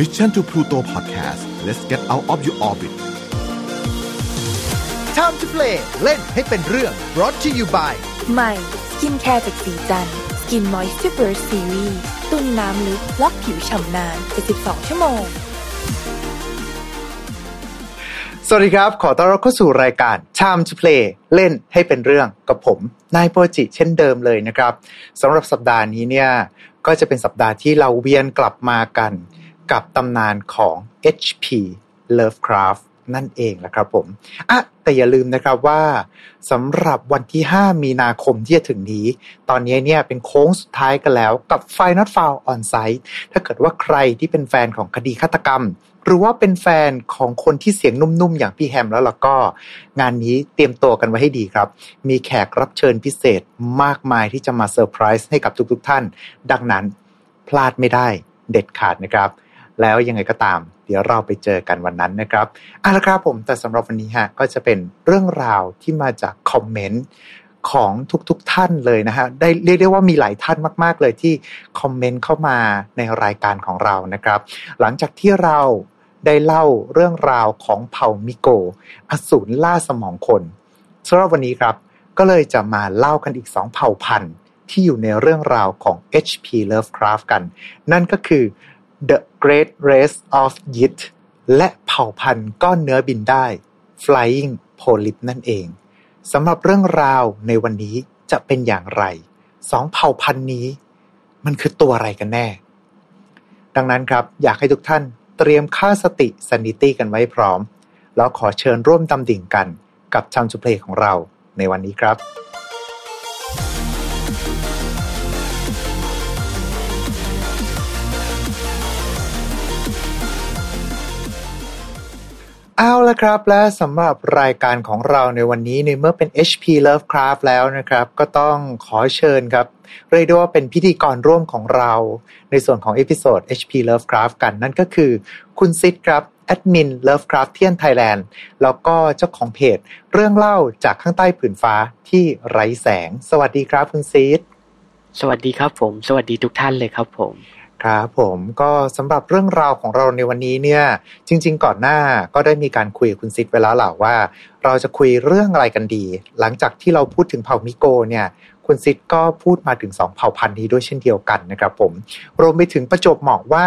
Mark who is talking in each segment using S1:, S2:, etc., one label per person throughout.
S1: Mission to Pluto Podcast let's get out of your orbit
S2: Time to play เล่นให้เป็นเรื่อง brought to you by
S3: ใหม่ skincare จากศรีจันทร์ skin moisture series ตุนน้ำลึกล็อกผิวฉ่ำนาน72ชั่วโมง
S4: สวัสดีครับ ขอต้อนรับเข้าสู่รายการ Time to Play เล่นให้เป็นเรื่องกับผมนายโปรจิเช่นเดิมเลยนะครับสำหรับสัปดาห์นี้เนี่ยก็จะเป็นสัปดาห์ที่เราเวียนกลับมากัน กับตำนานของ H.P. Lovecraft นั่นเองนะครับผมอะแต่อย่าลืมนะครับว่าสำหรับวันที่ 5 มีนาคมที่จะถึงนี้ ตอนนี้เนี่ยเป็นโค้งสุดท้ายกันแล้วกับ Final f o u l on Site ถ้าเกิดว่าใครที่เป็นแฟนของคดีฆาตกรรม หรือว่าเป็นแฟนของคนที่เสียงนุ่มๆ อย่างพี่แฮมแล้วล่ะก็ งานนี้เตรียมตัวกันไว้ให้ดีครับ มีแขกรับเชิญพิเศษมากมายที่จะมาเซอร์ไพรส์ให้กับทุกๆท่าน ดังนั้นพลาดไม่ได้เด็ดขาดนะครับ แล้วยังไงก็ตาม เดี๋ยวเราไปเจอกันวันนั้นนะครับเอาละครับผมแต่สำหรับวันนี้ฮะก็จะเป็นเรื่องราวที่มาจากคอมเมนต์ของทุกๆท่านเลยนะฮะได้เรียกได้ว่ามีหลายท่านมาก ๆ เลยที่คอมเมนต์เข้ามาในรายการของเรานะครับ หลังจากที่เราได้เล่าเรื่องราวของเผ่ามิโก อสูรล่าสมองคนสำหรับวันนี้ครับ ก็เลยจะมาเล่ากันอีกสองเผ่าพันธุ์ที่อยู่ในเรื่องราวของ H.P. Lovecraft กัน นั่นก็คือ The Great Race of Yit และเผ่าพันธุ์ก้อนเนื้อบินได้ Flying Polyp นั่นเองสำหรับเรื่องราวในวันนี้จะเป็นอย่างไรสองเผ่าพันธุ์นี้ มันคือตัวอะไรกันแน่ ดังนั้นครับอยากให้ทุกท่านเตรียมค่าสติสันนิตี้กันไว้พร้อม แล้วขอเชิญร่วมดำดิ่งกันกับชามจุเพลของเราในวันนี้ครับ เอาละครับ และสำหรับรายการของเราในวันนี้ในเมื่อเป็น HP Lovecraft แล้วนะครับ ก็ต้องขอเชิญครับ เรียกได้ว่าเป็นพิธีกรร่วมของเรา ในส่วนของ episode HP Lovecraft กันนั่นก็คือ คุณซิดครับแอดมิน Lovecraft เที่ยนไทยแลนด์แล้วก็เจ้าของเพจ เรื่องเล่าจากข้างใต้ผืนฟ้าที่ไร้แสง สวัสดีครับคุณซิด
S5: สวัสดีครับผม สวัสดีทุกท่านเลยครับผม
S4: ครับผมก็สำหรับเรื่องราวของเราในวันนี้เนี่ย จริง ๆ ก่อนหน้าก็ได้มีการคุยกับคุณซิดไว้แล้วแหละว่า เราจะคุยเรื่องอะไรกันดี หลังจากที่เราพูดถึงเผ่ามิโกเนี่ยคุณซิดก็พูดมาถึงสองเผ่าพันธุ์นี้ด้วยเช่นเดียวกันนะครับผมรวมไปถึงประจบเหมาะว่า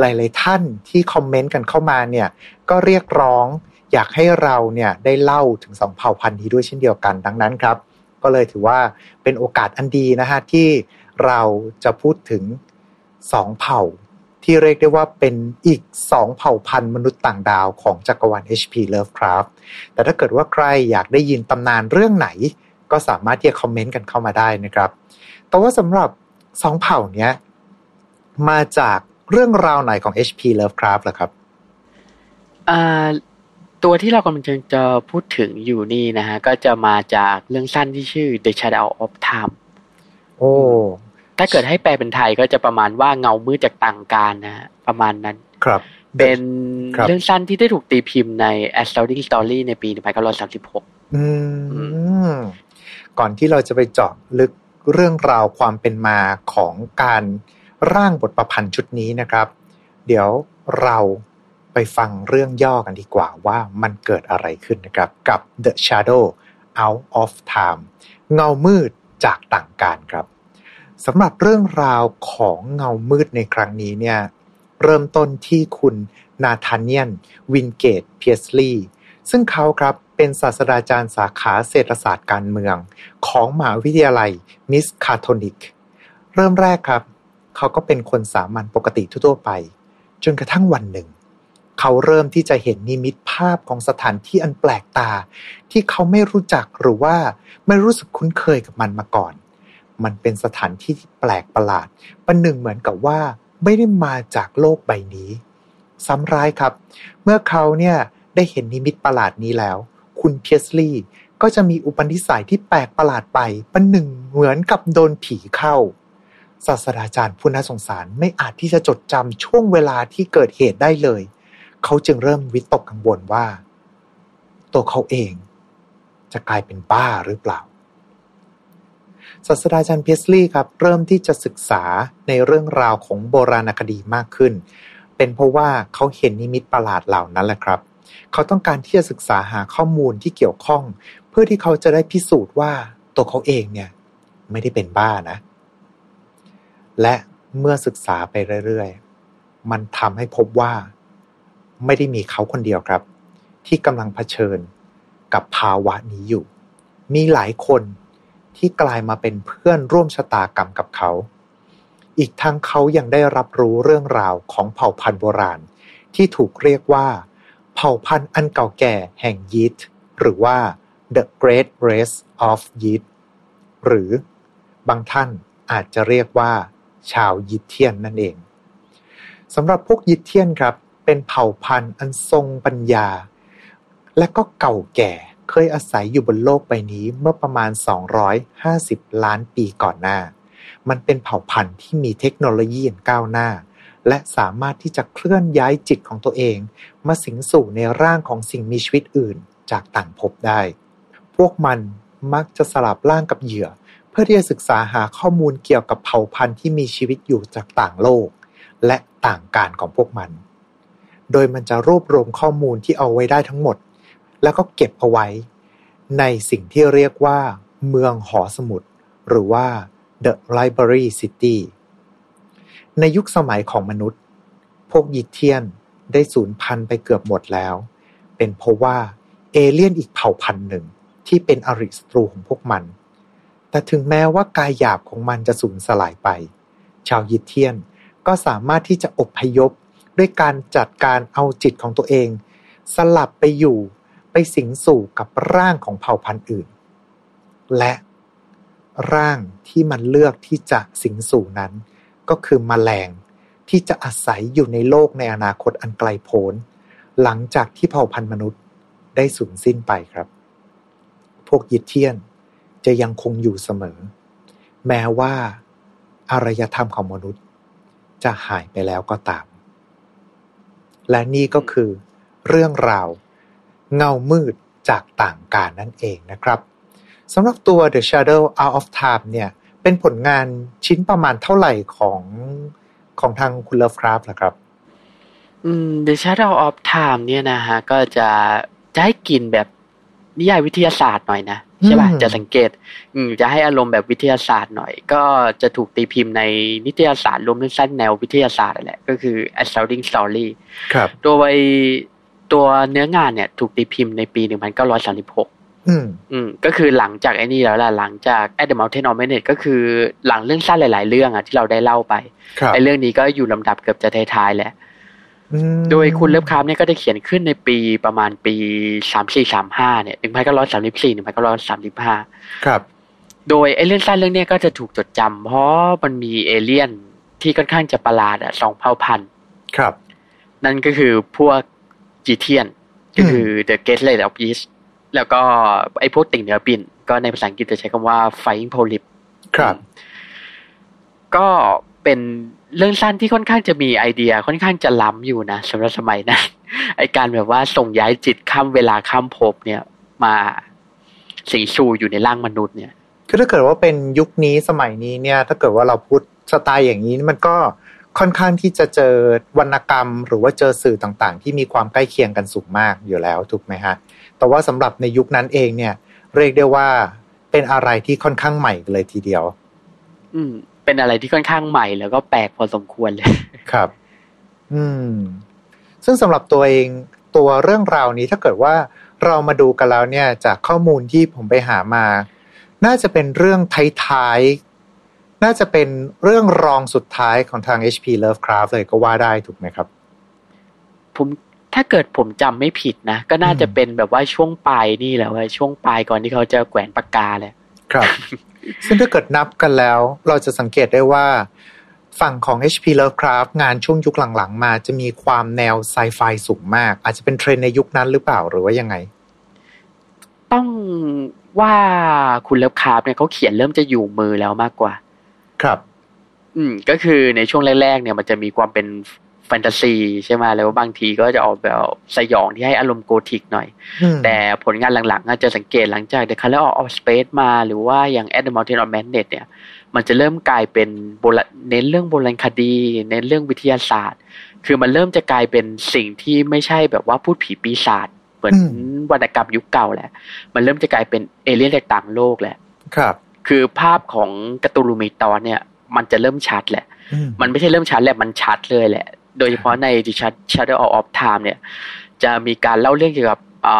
S4: หลาย ๆ ท่านที่คอมเมนต์กันเข้ามาเนี่ยก็เรียกร้องอยากให้เราเนี่ยได้เล่าถึงสองเผ่าพันธุ์นี้ด้วยเช่นเดียวกันดังนั้นครับ ก็เลยถือว่าเป็นโอกาสอันดีนะฮะที่เราจะพูดถึง สองเผ่า ที่เรียกได้ว่าเป็นอีกสองเผ่าพันธุ์มนุษย์ต่างดาวของจักรวาล HP Lovecraft แต่ถ้าเกิดว่าใครอยากได้ยินตำนานเรื่องไหน ก็สามารถที่จะคอมเมนต์กันเข้ามาได้นะครับ แต่ว่าสำหรับสองเผ่าเนี้ยมาจากเรื่องราวไหนของ HP Lovecraft ล่ะครับ
S5: อ่าตัวที่เรากำลังจะพูดถึงอยู่นี่นะฮะ ก็จะมาจากเรื่องสั้นที่ชื่อ The Shadow of Time
S4: โอ้
S5: ถ้าเกิดให้แปลเป็นไทยก็จะประมาณว่าเงามืดจากต่างการนะฮะประมาณนั้น
S4: ครับ
S5: เป็น
S4: ครับ
S5: เรื่องสั้นที่ได้ถูกตีพิมพ์ใน Astounding Story ในปี 1936
S4: อืมก่อนที่เราจะไปเจาะลึกเรื่องราวความเป็นมาของการร่างบทประพันธ์ชุดนี้นะครับ เดี๋ยวเราไปฟังเรื่องย่อกันดีกว่าว่ามันเกิดอะไรขึ้นนะครับ กับ The Shadow Out of Time เงามืดจากต่างการครับ สำหรับเรื่องราวของเงามืดในครั้งนี้เนี่ยเริ่มต้นที่คุณนาธานเนียน วินเกตเพียสลีย์ซึ่งเขาครับเป็นศาสตราจารย์สาขาเศรษฐศาสตร์การเมือง ของมหาวิทยาลัยมิสคาโทนิก เริ่มแรกครับ เขาก็เป็นคนสามัญปกติทั่วไป จนกระทั่งวันหนึ่ง เขาเริ่มที่จะเห็นนิมิตภาพของสถานที่อันแปลกตา ที่เขาไม่รู้จักหรือว่าไม่รู้สึกคุ้นเคยกับมันมาก่อน มันเป็นสถานที่แปลกประหลาดประหนึ่งเหมือนกับว่าไม่ได้มาจากโลกใบนี้ ซ้ำร้ายครับ เมื่อเขาเนี่ยได้เห็นนิมิตประหลาดนี้แล้ว คุณเพียสลีย์ก็จะมีอุปนิสัยที่แปลกประหลาดไปประหนึ่งเหมือนกับโดนผีเข้า ศาสตราจารย์ผู้น่าสงสารไม่อาจที่จะจดจำช่วงเวลาที่เกิดเหตุได้เลย เขาจึงเริ่มวิตกกังวลว่า ตัวเขาเองจะกลายเป็นบ้าหรือเปล่า ศาสตราจารย์เพสลีย์ครับ เริ่มที่จะศึกษาในเรื่องราวของโบราณคดีมากขึ้น เป็นเพราะว่าเขาเห็นนิมิตประหลาดเหล่านั้นแหละครับ เขาต้องการที่จะศึกษาหาข้อมูลที่เกี่ยวข้อง เพื่อที่เขาจะได้พิสูจน์ว่าตัวเขาเองเนี่ยไม่ได้เป็นบ้านะ และเมื่อศึกษาไปเรื่อยๆ มันทำให้พบว่า ไม่ได้มีเขาคนเดียวครับ ที่กำลังเผชิญกับภาวะนี้อยู่ มีหลายคน ที่กลายมาเป็นเพื่อนร่วมชะตากรรมกับเขา อีกทั้งเขายังได้รับรู้เรื่องราวของเผ่าพันธุ์โบราณ ที่ถูกเรียกว่า เผ่าพันธุ์อันเก่าแก่แห่งยีสต์หรือว่า the Great Race of Yeast หรือบางท่านอาจจะเรียกว่า ชาวยิทเทียนนั่นเองสำหรับพวกยิทเทียนครับ เป็นเผ่าพันธุ์อันทรงปัญญา และก็เก่าแก่ เคยอาศัยอยู่บนโลกใบนี้เมื่อประมาณ 250 ล้านปีก่อนหน้า มันเป็นเผ่าพันธุ์ที่มีเทคโนโลยีอย่างก้าวหน้า และสามารถที่จะเคลื่อนย้ายจิตของตัวเอง มาสิงสู่ในร่างของสิ่งมีชีวิตอื่นจากต่างภพได้ พวกมันมักจะสลับร่างกับเหยื่อ เพื่อที่จะศึกษาหาข้อมูลเกี่ยวกับเผ่าพันธุ์ที่มีชีวิตอยู่จากต่างโลก และต่างการของพวกมัน โดยมันจะรวบรวมข้อมูลที่เอาไว้ได้ทั้งหมด แล้วก็เก็บเอาไว้ ในสิ่งที่เรียกว่า เมืองหอสมุด หรือว่า The Library City ในยุคสมัยของมนุษย์ พวกยิเทียนได้สูญพันธุ์ไปเกือบหมดแล้ว เป็นเพราะว่าเอเลี่ยนอีกเผ่าพันธุ์หนึ่งที่เป็นอริศัตรูของพวกมัน แต่ถึงแม้ว่ากายหยาบของมันจะสูญสลายไป ชาวยิเทียนก็สามารถที่จะอบพยพด้วยการจัดการเอาจิตของตัวเอง สลับไปอยู่ ไปสิงสู่กับร่างของเผ่าพันธุ์อื่น และร่างที่มันเลือกที่จะสิงสู่นั้น ก็คือมแมลงที่จะอาศัยอยู่ในโลกในอนาคตอันไกลโพ้น หลังจากที่เผ่าพันธุ์มนุษย์ได้สูญสิ้นไปครับ พวกยิเทียนจะยังคงอยู่เสมอ แม้ว่า อารยธรรมของมนุษย์ จะหายไปแล้วก็ตาม และนี่ก็คือเรื่องราว เงามืดจากต่างการนั่นเองนะครับสำหรับตัว The Shadow Out of Time เนี่ยเป็นผลงานชิ้นประมาณเท่าไหร่ของของทางคุณเลิฟคราฟล่ะครับ
S5: อืม The Shadow of Time เนี่ยนะฮะ ก็จะจะให้กินแบบนิยายวิทยาศาสตร์หน่อยนะใช่ป่ะ
S4: อืม
S5: จะสังเกต อืม จะให้อารมณ์แบบวิทยาศาสตร์หน่อย ก็จะถูกตีพิมพ์ในนิตยสารรวมเรื่องสั้นแนววิทยาศาสตร์นั่นแหละ ก็คือ Astounding Story
S4: ครับ
S5: โดย ตัวเนื้องานเนี่ย ถูกตีพิมพ์ในปี 1936
S4: อืม
S5: อืม ก็คือหลังจากไอ้นี่แล้วล่ะ หลังจาก At the Mountain of Madness ก็คือหลังเรื่องสั้นหลาย ๆ เรื่องอะที่เราได้เล่าไป
S4: ครับ
S5: ไอ้เรื่องนี้ก็อยู่ลำดับเกือบจะท้ายๆแหละ
S4: อืม
S5: โดยคุณเลิฟคราฟเนี่ยก็ได้เขียนขึ้นในปีประมาณปีสามสี่สามห้าเนี่ยหนึ่งพันเก้าร้อยสามสิบสี่หนึ่งพันเก้าร้อยสามสิบห้า
S4: ครับ
S5: โดยไอ้เรื่องสั้นเรื่องเนี้ยก็จะถูกจดจำเพราะมันมีเอเลี่ยนที่ค่อนข้างจะประหลาดอะสองเผ่าพันธุ์
S4: ครับ
S5: นั่นก็คือพวก จีเทียนก็คือ The g a t e l a y of East แล้วก็ไอ้พวกติ่งเหนือปิ่น ก็ในภาษาอังกฤษจะใช้คำว่า Flying Polyp
S4: ครับ
S5: ก็เป็นเรื่องสั้นที่ค่อนข้างจะมีไอเดียค่อนข้างจะล้ำอยู่นะสำหรับสมัยนั้นไอการแบบว่าส่งย้ายจิตข้ามเวลาข้ามภพเนี่ย มาสิงสู่อยู่ในร่างมนุษย์เนี่ย
S4: คือถ้าเกิดว่าเป็นยุคนี้สมัยนี้เนี่ย ถ้าเกิดว่าเราพูดสไตล์อย่างนี้มันก็ ค่อนข้างที่จะเจอวรรณกรรม หรือว่าเจอสื่อต่างๆ ที่มีความใกล้เคียงกันสูงมากอยู่แล้วถูกไหมฮะแต่ว่าสำหรับในยุคนั้นเองเนี่ยเรียกได้ว่าเป็นอะไรที่ค่อนข้างใหม่เลยทีเดียว
S5: อืม เป็นอะไรที่ค่อนข้างใหม่แล้วก็แปลกพอสมควรเลย
S4: ครับ อืม ซึ่งสำหรับตัวเองตัวเรื่องราวนี้ถ้าเกิดว่าเรามาดูกันแล้วเนี่ย จากข้อมูลที่ผมไปหามา น่าจะเป็นเรื่องท้ายๆ น่าจะเป็นเรื่องรองสุดท้ายของทาง HP Lovecraft เลยก็ว่าได้ถูกไหมครับ
S5: ผมถ้าเกิดผมจำไม่ผิดนะ ก็น่าจะ
S4: อืม
S5: เป็นแบบว่าช่วงปลายนี่แหละว่าช่วงปลายก่อนที่เขาจะแขวนปากกาเลย
S4: ครับ ซึ่งถ้าเกิดนับกันแล้ว เราจะสังเกตได้ว่าฝั่งของ HP Lovecraft งานช่วงยุคหลังๆ มาจะมีความแนวไซไฟสูงมาก อาจจะเป็นเทรนด์ในยุคนั้นหรือเปล่าหรือว่ายังไง
S5: ต้องว่าคุณเลิฟคราฟเนี่ยเขาเขียนเริ่มจะอยู่มือแล้วมากกว่า
S4: ครับ
S5: อืม ก็คือในช่วงแรกๆเนี่ยมันจะมีความเป็นแฟนตาซีใช่ไหมแล้วบางทีก็จะออกแบบสยองที่ให้อารมณ์โกธิกหน่อย
S4: อืม
S5: แต่ผลงานหลังๆอาจจะสังเกตหลังจาก The Color of Space มา หรือว่าอย่าง At the Mountain of Madness เนี่ย มันจะเริ่มกลายเป็นโบราณเน้นเรื่องโบราณคดีเน้นเรื่องวิทยาศาสตร์ คือมันเริ่มจะกลายเป็นสิ่งที่ไม่ใช่แบบว่าพูดผีปีศาจเหมือน
S4: อืม
S5: วรรณกรรมยุคเก่าแหละ มันเริ่มจะกลายเป็นเอเลี่ยนจากต่างโลกแหละ
S4: ครับ
S5: คือภาพของการ์ตูนลูมิตอนเนี่ย มันจะเริ่มชัดแหละ
S4: อืม
S5: มันไม่ใช่เริ่มชัดแหละมันชัดเลยแหละ โดยเฉพาะใน The Shadow of Time เนี่ย จะมีการเล่าเรื่องเกี่ยวกับอ่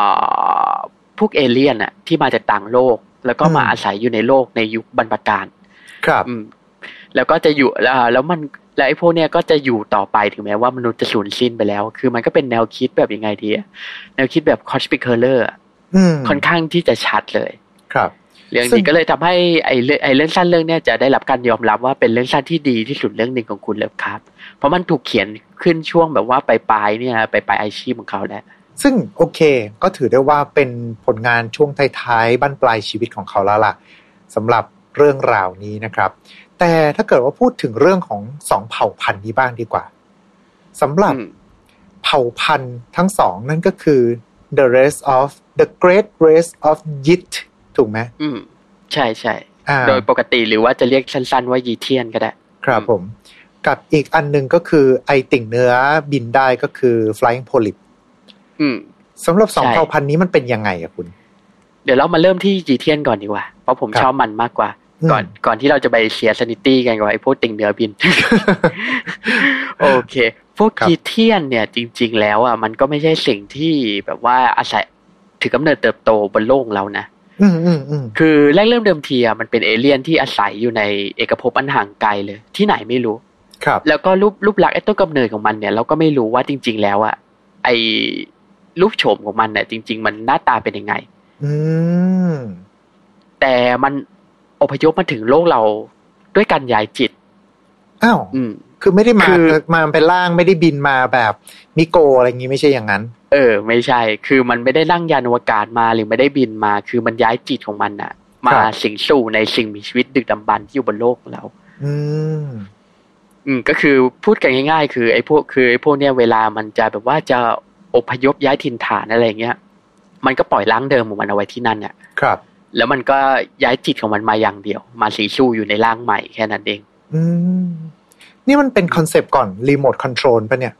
S5: าพวกเอเลี่ยนอะที่มาจากต่างโลก แล้วก็มาอาศัยอยู่ในโลกในยุคบรรพกาล
S4: ครับ
S5: อืมแล้วก็จะอยู่อ่าแล้วมันแล้วไอ้พวกเนี้ยก็จะอยู่ต่อไปถึงแม้ว่ามนุษย์จะสูญสิ้นไปแล้ว คือมันก็เป็นแนวคิดแบบยังไงดีอะแนวคิดแบบ cosmic horror อะ
S4: อืม
S5: ค่อนข้างที่จะชัดเลย
S4: ครับ
S5: เรื่อง
S4: ซึ่
S5: นี้
S4: ง
S5: ก็เลยทำให้ไอ้เรื่องไอ้เรื่องสั้นเรื่องเนี้ยจะได้รับการยอมรับว่าเป็นเรื่องสั้นที่ดีที่สุดเรื่องหนึ่งของคุณเลยครับ เพราะมันถูกเขียนขึ้นช่วงแบบว่าปลายๆเนี่ยปลายๆอาชีพของเขาแหละ
S4: ซึ่งโอเค ก็ถือได้ว่าเป็นผลงานช่วงท้ายๆบั้นปลายชีวิตของเขาแล้วล่ะสำหรับเรื่องราวนี้นะครับ แต่ถ้าเกิดว่าพูดถึงเรื่องของสองเผ่าพันธุ์นี้บ้างดีกว่าสำหรับ
S5: อืม
S4: เผ่าพันธุ์ทั้งสองนั่นก็คือ the race of the great race of Yit ถูกไหม
S5: อืม ใช่ใช่
S4: อ่า
S5: โดยปกติหรือว่าจะเรียกสั้นๆว่ายีเทียนก็ได้
S4: ครับผม กับอีกอันหนึ่งก็คือไอติ่งเนื้อบินได้ก็คือ flying polyp
S5: อืม
S4: สำหรับสอง
S5: ใช่
S4: เผ่าพันธุ์นี้มันเป็นยังไงอะคุณ
S5: เดี๋ยวเรามาเริ่มที่ยีเทียนก่อนดีกว่า เพราะผม
S4: ครับ
S5: ชอบมันมากกว่า
S4: อืม
S5: ก่อนก่อนที่เราจะไปเสีย sanity กันกับไอ้พวกติ่งเนื้อบิน โอเค พวก
S4: ครับ
S5: ยีเทียนเนี่ยจริง ๆ แล้วอะมันก็ไม่ใช่สิ่งที่แบบว่าอาศัยถือกำเนิดเติบโตบนโลกเรานะ
S4: อืมอืมอืม
S5: คือแรกเริ่มเดิมทีอะมันเป็นเอเลี่ยนที่อาศัยอยู่ในเอกภพอันห่างไกลเลย ที่ไหนไม่รู้
S4: ครับ
S5: แล้วก็รูปรูปลักษณ์ไอ้ต้นกำเนิดของมันเนี่ยเราก็ไม่รู้ว่าจริง ๆ แล้วอะไอ้รูปโฉมของมันเนี่ยจริง ๆ มันหน้าตาเป็นยังไง
S4: อืม
S5: แต่มันอพยพมาถึงโลกเราด้วยการย้ายจิต
S4: อ้าว
S5: อืม
S4: คือไม่ได้มา
S5: คือ
S4: มาเป็นร่างไม่ได้บินมาแบบมิโกอะไรอย่างงี้ไม่ใช่อย่างนั้น
S5: เออ ไม่ใช่ คือมันไม่ได้นั่งยานอวกาศมาหรือไม่ได้บินมา คือมันย้ายจิตของมันน่ะมา
S4: ครับ
S5: สิงสู่ในสิ่งมีชีวิตดึกดำบรรพ์ที่อยู่บนโลกของเรา
S4: อืม
S5: อืมก็คือพูดกันง่ายๆ คือไอ้พวกคือไอ้พวกเนี้ยเวลามันจะแบบว่าจะอพยพย้ายถิ่นฐานอะไรอย่างเงี้ย มันก็ปล่อยร่างเดิมของมันเอาไว้ที่นั่นเนี่ย
S4: ครับ
S5: แล้วมันก็ย้ายจิตของมันมาอย่างเดียว มาสิงสู่อยู่ในร่างใหม่แค่นั้นเอง
S4: อืมนี่มันเป็นคอนเซปต์ก่อน remote control ปะเนี่ย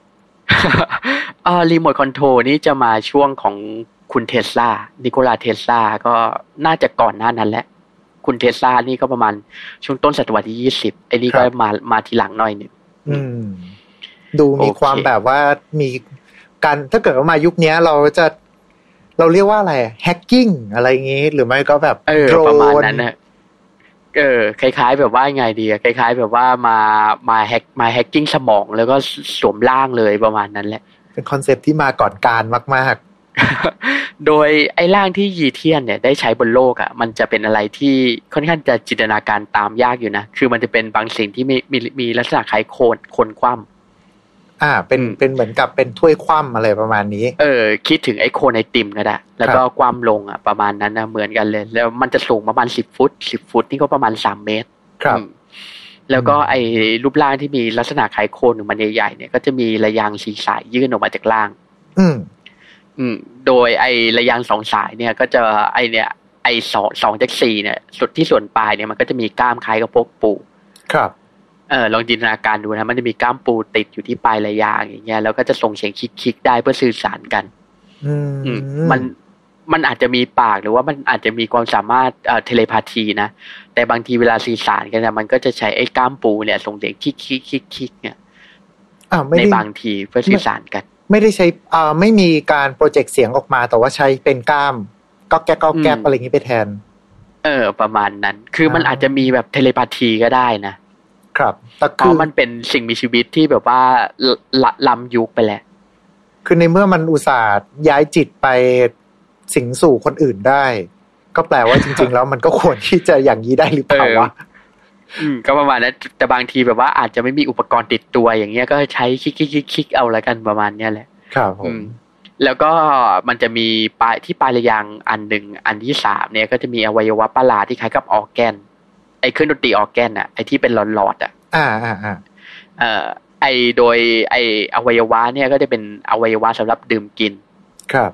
S5: อ่า remote controlี่จะมาช่วงของคุณเทสลานิโคลาเทสลาก็น่าจะก่อนหน้านั้นแหละ คุณเทสลานี่ก็ประมาณช่วงต้นศตวรรษที่ยี่สิบไอ้นี่ก็
S4: ครับ
S5: มามาทีหลังหน่อยหนึ่ง
S4: อืมดูมี
S5: โอเค
S4: ความแบบว่ามีการถ้าเกิดว่ามายุคเนี้ยเราจะเราเรียกว่าอะไร hacking อะไรอย่างงี้ หรือไม่ก็แบบ
S5: เออ
S4: โดรน
S5: ประมาณ
S4: น
S5: นั้นนะเออคล้าย ๆ แบบว่าไงดีอะคล้าย ๆ แบบว่ามามา hack มา hacking สมองแล้วก็สวมร่างเลยประมาณนั้นแหละ
S4: เป็นคอนเซปต์ที่มาก่อนกาลมาก
S5: โดยไอ้ร่างที่ยีเทียนเนี่ยได้ใช้บนโลกอะ่ะ มันจะเป็นอะไรที่ค่อนข้างจะจินตนาการตามยากอยู่นะ คือมันจะเป็นบางสิ่งที่มีมีมีลักษณะคล้ายโคนโคนคว่ำ
S4: ๆอ่า เป็น
S5: อืม
S4: เป็นเหมือนกับเป็นถ้วยคว่ำอะไรประมาณนี้
S5: เออ คิดถึงไอ้โคนไอติมก็ได้ แล้วก็
S4: ครับ
S5: คว่ำลงอะประมาณนั้นนะเหมือนกันเลย แล้วมันจะสูงประมาณสิบฟุตสิบฟุตนี่ก็ประมาณสามเมตร
S4: ครับ
S5: อืม แล้วก็
S4: อืม
S5: ไอ้รูปร่างที่มีลักษณะคล้ายโคนของมันใหญ่ๆเนี่ยก็จะมีระยางสีสายยื่นออกมาจากล่าง
S4: อืม
S5: อืม โดยไอ้ระยางสองสายเนี่ย ก็จะไอเนี่ย ไอ้สองสองจากสี่เนี่ย สุดที่ส่วนปลายเนี่ยมันก็จะมีกล้ามคล้ายกับพวกปู
S4: ครับ
S5: เออลองจินตนาการดูนะมันจะมีกล้ามปูติดอยู่ที่ปลายระยางอย่างเงี้ยแล้วก็จะส่งเสียงคิกๆได้เพื่อสื่อสารกัน
S4: อื
S5: อืม
S4: ม
S5: มัน มันอาจจะมีปากหรือว่ามันอาจจะมีความสามารถเอ่อเทเลพาธีนะ แต่บางทีเวลาสื่อสารกันเนี่ยมันก็จะใช้ไอ้กล้ามปูเนี่ยส่งเสียงคิกคิกคิกคิกเนี่ย
S4: อ่าไม่
S5: ใน
S4: ได้
S5: บางทีเพื่อสื่อสารกัน
S4: ไม่ได้ใช้อ่าไม่มีการโปรเจกต์เสียงออกมา แต่ว่าใช้เป็นกล้ามก็แก๊กก็แก๊บ
S5: อืม
S4: อะไรอย่างนี้ไปแทน
S5: เออ ประมาณนั้น คือมัน
S4: อ่า
S5: อาจจะมีแบบเทเลพาธีก็ได้นะครับ
S4: แต่
S5: เพ
S4: คือ
S5: ราะมันเป็นสิ่งมีชีวิตที่แบบว่าละล้ำยุคไปแหละ
S4: คือในเมื่อมันอุตส่าห์ย้ายจิตไป สิงสู่คนอื่นได้ ก็แปลว่าจริง ๆ แล้วมันก็ควรที่จะอย่างนี้ได้หรือเปล่าวะ
S5: อืมก็ประมาณนั้นแต่บางทีแบบว่าอาจจะไม่มีอุปกรณ์ติดตัวอย่างเงี้ยก็ใช้คลิกคลิกคลิกคลิกเอาละกันประมาณเนี้ยแหละ
S4: ครับผ
S5: อื
S4: ม
S5: มแล้วก็มันจะมีปลายที่ปลายรยางค์อันหนึ่งอันที่สามเนี่ยก็จะมีอวัยวะประหลาดที่คล้ายกับออร์แกน ไอ้เครื่องดนตรีออร์แกนอะไอ้ที่เป็นหลอดๆอะ
S4: อ่าอ่าอ่า
S5: เอ่อไอ้โดยไอ้อวัยวะเนี่ยก็จะเป็นอวัยวะสำหรับดื่มกิน
S4: ครับ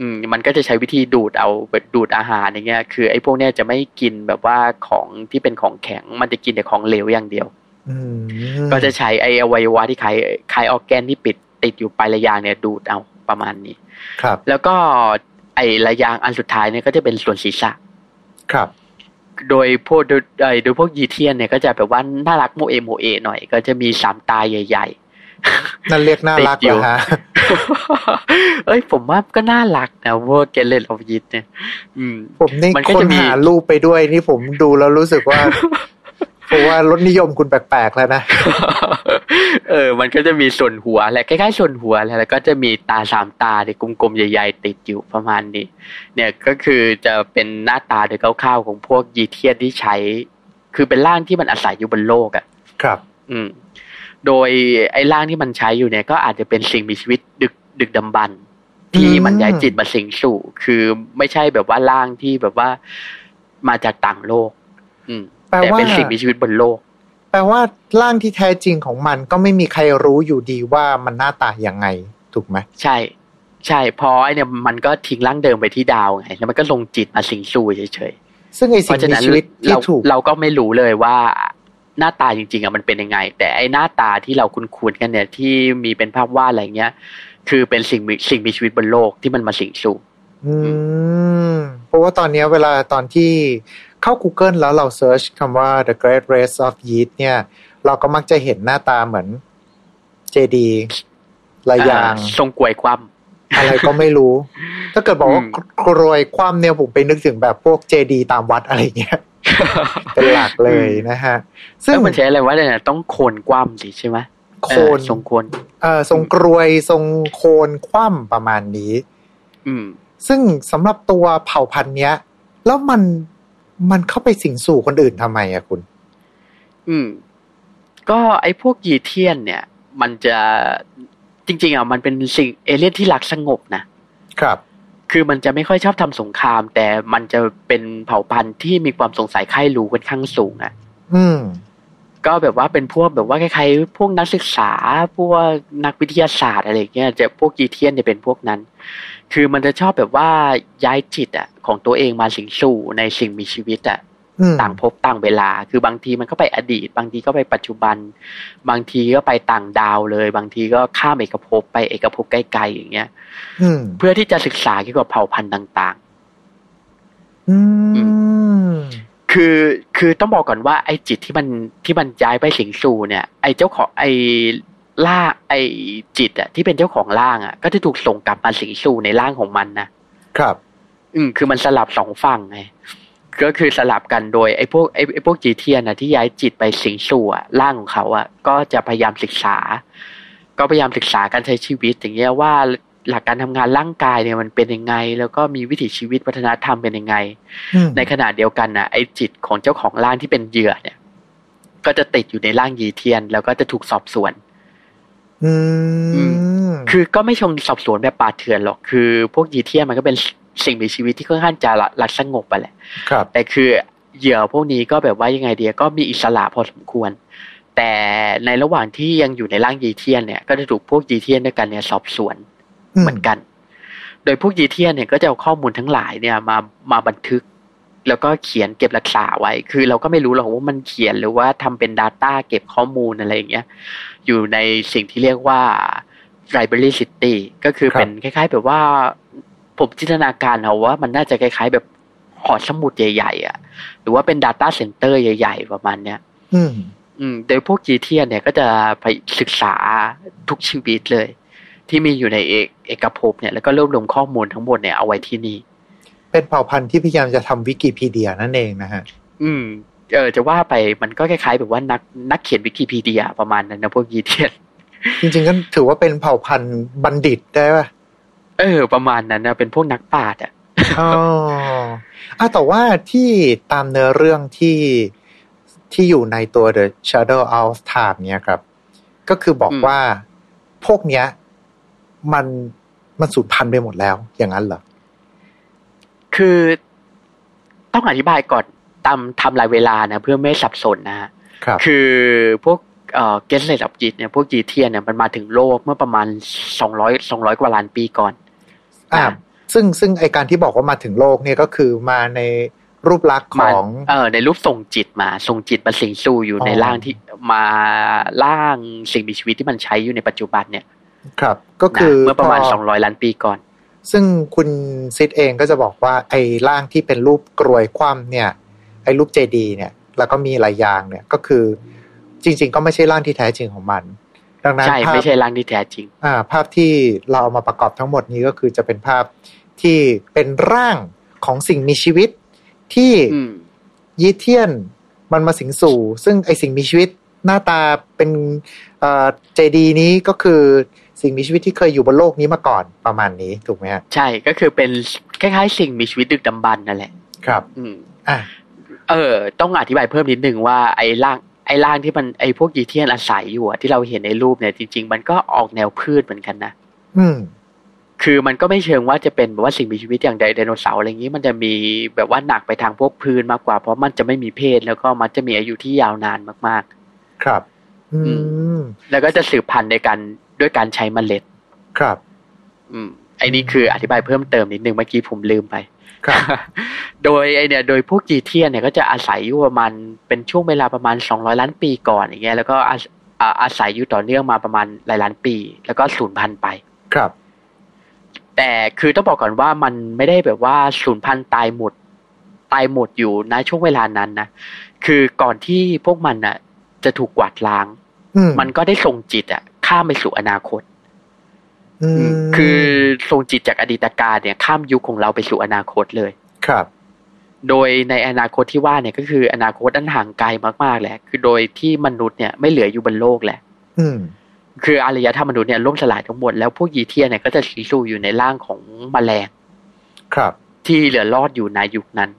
S5: อืมมันก็จะใช้วิธีดูดเอาแบบดูดอาหารอย่างเงี้ย คือไอ้พวกเนี้ยจะไม่กินแบบว่าของที่เป็นของแข็ง มันจะกินแต่ของเหลวอย่างเดียว
S4: อืม
S5: ก็จะใช้ไอ้อวัยวะที่คล้ายคล้ายออร์แกนที่ปิดติดอยู่ปลายระยางเนี่ยดูดเอาประมาณนี้
S4: ครับ
S5: แล้วก็ไอ้ระยางอันสุดท้ายเนี่ยก็จะเป็นส่วนศีรษะ
S4: ครับ
S5: โดยพวกโดยเอ่อโดยพวกยีเทียนเนี่ยก็จะแบบว่าน่ารักโมเอโมเอหน่อย ก็จะมีสามตาใหญ่
S4: นั่นเรียกน่ารัก
S5: ติดอยู่
S4: เหรอฮะ
S5: ๆเอ้ย ผมว่าก็น่ารักนะพวก Great Race of Yith เนี่ยอืม
S4: ผมนี่
S5: มันก็
S4: คน
S5: จะมี
S4: หารูปไปด้วยนี่ผมดูแล้วรู้สึกว่าเพราะว่ารสนิยมคุณแปลกๆแล้วนะ
S5: เออ มันก็จะมีส่วนหัวแหละคล้ายๆส่วนหัวแหละแล้วก็จะมีตาสามตาที่กลมๆใหญ่ๆติดอยู่ประมาณนี้ เนี่ยก็คือจะเป็นหน้าตาโดยคร่าวๆของพวกยีเทียนที่ใช้ คือเป็นร่างที่มันอาศัยอยู่บนโลกอะ่ะ
S4: ครับ
S5: อืม โดยไอ้ร่างที่มันใช้อยู่เนี่ยก็อาจจะเป็นสิ่งมีชีวิตดึกดึกดำบรรพ์ที่
S4: อืม
S5: มันย้ายจิตมาสิงสู่ คือไม่ใช่แบบว่าร่างที่แบบว่ามาจากต่างโลก อืม
S4: แปล
S5: แต่
S4: ว่า
S5: เป็นสิ่งมีชีวิตบนโลก
S4: แปลว่าร่างที่แท้จริงของมันก็ไม่มีใครรู้อยู่ดีว่ามันหน้าตาอย่างไง ถูกไหม
S5: ใช่ ใช่เพอไอเนี่ยมันก็ทิ้งร่างเดิมไปที่ดาวไงแล้วมันก็ลงจิตมาสิงสู่เฉย
S4: ซึ่งไอ
S5: ๆเพ
S4: สิ่ง
S5: ราะฉะ
S4: มี
S5: นั้น
S4: ชีวิตที่
S5: เรา
S4: ถูก
S5: เราก็ไม่รู้เลยว่า หน้าตาจริงๆอะมันเป็นยังไง แต่ไอหน้าตาที่เราคุ้นๆกันเนี่ยที่มีเป็นภาพวาดอะไรเงี้ย คือเป็นสิ่งมีสิ่งมีชีวิตบนโลกที่มันมาสิงสู่
S4: อืมเพราะว่าตอนเนี้ยเวลาตอนที่เข้า Google แล้วเราเซิร์ชคำว่า The Great Race of Yeast เนี่ย เราก็มักจะเห็นหน้าตาเหมือนเจดีระยาง
S5: อ่ทรงกวยความ
S4: อะไรก็ไม่รู้ ถ้าเกิดบอกว่า
S5: อืม
S4: กรวยความเนี่ยผมไปนึกถึงแบบพวกเจดีตามวัดอะไรเงี้ย เป็นหลักเลยนะฮะ ซึ่
S5: ซึ่
S4: ง
S5: งมันใช้อะไรว่าเนี่ยต้องโคนความสิใช่ไหม
S4: โคน
S5: เออทรงโคน
S4: เอ่อทรงกรวยทรงโคนคว่ำประมาณนี้
S5: อืม
S4: ซึ่งสำหรับตัวเผ่าพันธุ์เนี้ย แล้วมันมันเข้าไปสิงสู่คนอื่นทำไมอะคุณ
S5: อืม ก็ไอ้พวกยีเทียนเนี่ย มันจะจริง ๆอะมันเป็นสิ่งเอเลี่ยนที่รักสงบนะ
S4: ครับ
S5: คือมันจะไม่ค่อยชอบทำสงคราม แต่มันจะเป็นเผ่าพันธุ์ที่มีความสงสัยใคร่รู้ค่อนข้างสูงอะ
S4: อืม
S5: ก็แบบว่าเป็นพวกแบบว่าคล้ายๆพวกนักศึกษา พวกนักวิทยาศาสตร์อะไรอย่างเงี้ยจะพวกยีเทียนจะเป็นพวกนั้น คือมันจะชอบแบบว่าย้ายจิตอะ ของตัวเองมาสิงสู่ในสิ่งมีชีวิตอะ
S4: อืม
S5: ต่างภพต่างเวลา คือบางทีมันก็ไปอดีต บางทีก็ไปปัจจุบัน บางทีก็ไปต่างดาวเลย บางทีก็ข้ามเอกภพไปเอกภพใกล้ๆอย่างเงี้ย
S4: อืม
S5: เพื่อที่จะศึกษาเกี่ยวกับเผ่าพันธุ์ต่าง
S4: อืม
S5: ๆคือคือต้องบอกก่อนว่า ไอ้จิตที่มันที่มันย้ายไปสิงสู่เนี่ย ไอ้เจ้าของไอ้ล่างไอ้จิตอะที่เป็นเจ้าของร่างอะก็จะถูกส่งกลับมาสิงสู่ในร่างของมันนะครับ อืมคือมันสลับสองฝั่งไง ก็คือสลับกันโดยไอ้พวกไอ้ไอ้พวกจีเทียนนะที่ย้ายจิตไปสิงสู่อะร่างของเขาอะก็จะพยายามศึกษา ก็พยายามศึกษาการใช้ชีวิตอย่างเงี้ยว่าหลักการทำงานร่างกายเนี่ยมันเป็นยังไง แล้วก็มีวิถีชีวิตวัฒนธรรมเป็นยังไง
S4: อืม
S5: ในขณะเดียวกันนะไอ้จิตของเจ้าของร่างที่เป็นเหยื่อเนี่ย ก็จะติดอยู่ในร่างยีเทียน แล้วก็จะถูกสอบสวน
S4: อืม
S5: คือก็ไม่ชงสอบสวนแบบป่าดเถื่อนหรอก คือ พวกยีเทียนมันก็เป็น สิ่งมีชีวิตที่ค่อนข้างจะรักสงบไปแหละ
S4: ครับ
S5: แต่คือเหยื่อพวกนี้ก็แบบว่ายังไงเดียก็มีอิสระพอสมควร แต่ในระหว่างที่ยังอยู่ในร่างยีเทียนเนี่ยก็จะถูกพวกยีเทียนด้วยกันเนี่ยสอบสวนเหมือนกัน โดยพวกยีเทียนเนี่ยก็จะเอาข้อมูลทั้งหลายเนี่ยมามาบันทึก แล้วก็เขียนเก็บรักษาไว้ คือเราก็ไม่รู้หรอกว่ามันเขียนหรือว่าทำเป็น Data เก็บข้อมูลอะไรอย่างเงี้ย อยู่ในสิ่งที่เรียกว่า Library City ก็คือ
S4: ครับ
S5: เป็นคล้ายๆแบบว่า ผมจินตนาการเอาว่ามันน่าจะคล้ายๆ แบบหอสมุดใหญ่ๆอะ หรือว่าเป็น Data Center ใหญ่ ๆ ประมาณเนี้ย
S4: อืม
S5: อืมโดยพวกจีเทียนเนี่ยก็จะไปศึกษาทุกชีวิตเลย ที่มีอยู่ในเอกเอกภพเนี่ยแล้วก็รวบรวมข้อมูลทั้งหมดเนี่ยเอาไว้ที่นี่
S4: เป็นเผ่าพันธุ์ที่พยายามจะทำวิกิพีเดียนั่นเองนะฮะ
S5: อืม เออ จะว่าไปมันก็คล้ายๆ แบบว่านักนักเขียนวิกิพีเดียประมาณนั้นนะพวกยีเทียน
S4: จริงๆก็ถือว่าเป็นเผ่าพันธุ์บัณฑิตได้ป่ะ
S5: เออ ประมาณนั้นนะเป็นพวกนักปราชญ์อะ
S4: อ๋ออะแต่ว่าที่ตามเนื้อเรื่องที่ที่อยู่ในตัว The Shadow of Time เนี่ยครับ ก็คือบอก
S5: อืม
S4: ว่าพวกเนี้ย มันมันสูญพันธุ์ไปหมดแล้ว อย่างนั้นเหรอ
S5: คือต้องอธิบายก่อนตามทำลายเวลานะ เพื่อไม่ให้สับสนนะฮะ
S4: ครับ
S5: คือพวกเอ่อเกสเลตอ f จิตเนี่ยพวกจีเทียนเนี่ยมันมาถึงโลกเมื่อประมาณสองร้อยสองร้อยกว่าล้านปีก่อน
S4: อ่า
S5: นะ
S4: ซึ่งซึ่งไอการที่บอกว่ามาถึงโลกเนี่ยก็คือมาในรูปลักษณ์ของ
S5: เออในรูปทรงจิตมาทรงจิตมาสิงสู่อยู่
S4: อ๋อ
S5: ในร่างที่มาร่างสิ่งมีชีวิตที่มันใช้อยู่ในปัจจุบันเนี่ย
S4: ครับ ก็
S5: นะ
S4: คือ
S5: เมื่อประมาณ
S4: พ
S5: สองร้อยล้านปีก่อน
S4: ซึ่งคุณซิดเองก็จะบอกว่าไอ้ร่างที่เป็นรูปกรวยคว่ำเนี่ย ไอ้รูปเจดีย์เนี่ย แล้วก็มีหลายอย่างเนี่ยก็คือจริง ๆ ก็ไม่ใช่ร่างที่แท้จริงของมัน ดังนั้น
S5: ใช่
S4: ภาพ
S5: ไม่ใช่ร่างที่แท้จริง
S4: อ่า ภาพที่เราเอามาประกอบทั้งหมดนี้ก็คือจะเป็นภาพที่เป็นร่างของสิ่งมีชีวิตที่
S5: อืม
S4: ยีเทียนมันมาสิงสู่ ซึ่งไอสิ่งมีชีวิตหน้าตาเป็นเอ่อเจดีย์นี้ก็คือสิ่งมีชีวิตที่เคยอยู่บนโลกนี้มาก่อนประมาณนี้ถูกไหมฮะ
S5: ใช่ก็คือเป็นคล้ายๆ สิ่งมีชีวิตดึกดำบรรพ์นั่นแหละ
S4: ครับ
S5: อืม
S4: อะ
S5: เออ ต้องอธิบายเพิ่มนิดนึงว่าไอ้ร่าง ไอ้ร่างที่มันไอ้พวกยีเทียนอาศัยอยู่อะที่เราเห็นในรูปเนี่ยจริง ๆ มันก็ออกแนวพืชเหมือนกันนะ
S4: อืม
S5: คือมันก็ไม่เชิงว่าจะเป็นแบบว่าสิ่งมีชีวิตอย่างไดโนเสาร์อะไรอย่างนี้ มันจะมีแบบว่าหนักไปทางพวกพืชมากกว่า เพราะมันจะไม่มีเพศแล้วก็มันจะมีอายุที่ยาวนานมาก
S4: ครับ อื
S5: อื
S4: ม
S5: ๆแล้วก็จะสืบพันธุ์ในการด้วยการใช้เมล็ด
S4: ครับ
S5: อืมไอ้นี่คืออธิบายเพิ่มเติมนิดนึงเมื่อกี้ผมลืมไป
S4: ครับ
S5: โดยไอเนี่ยโดยพวกจีเทียนเนี่ยก็จะอาศัยอยู่ประมาณเป็นช่วงเวลาประมาณสองร้อยล้านปีก่อนอย่างเงี้ยแล้วก็อาศอ่าอาศัยอยู่ต่อเนื่องมาประมาณหลายล้านปี แล้วก็สูญพันธุ์ไป
S4: ครับ
S5: แต่คือต้องบอกก่อนว่ามันไม่ได้แบบว่าสูญพันธุ์ตายหมด ตายหมดอยู่ในช่วงเวลานั้นนะคือก่อนที่พวกมันน่ะ จะถูกกวาดล้าง
S4: อืม
S5: มันก็ได้ส่งจิตอะข้ามไปสู่อนาคต
S4: อืม
S5: คือส่งจิตจากอดีตการเนี่ย ข้ามยุคของเราไปสู่อนาคตเลย
S4: ครับ
S5: โดยในอนาคตที่ว่าเนี่ยก็คืออนาคตอันห่างไกลมากๆแหละ คือโดยที่มนุษย์เนี่ยไม่เหลืออยู่บนโลกแหละ
S4: อืม
S5: คืออารยธรรมมนุษย์เนี่ยล่มสลายทั้งหมดแล้วพวกยีเทียนเนี่ยก็จะสีสู่อยู่ในร่างของแมลง
S4: ครับ
S5: ที่เหลือรอดอยู่ในยุคนั้น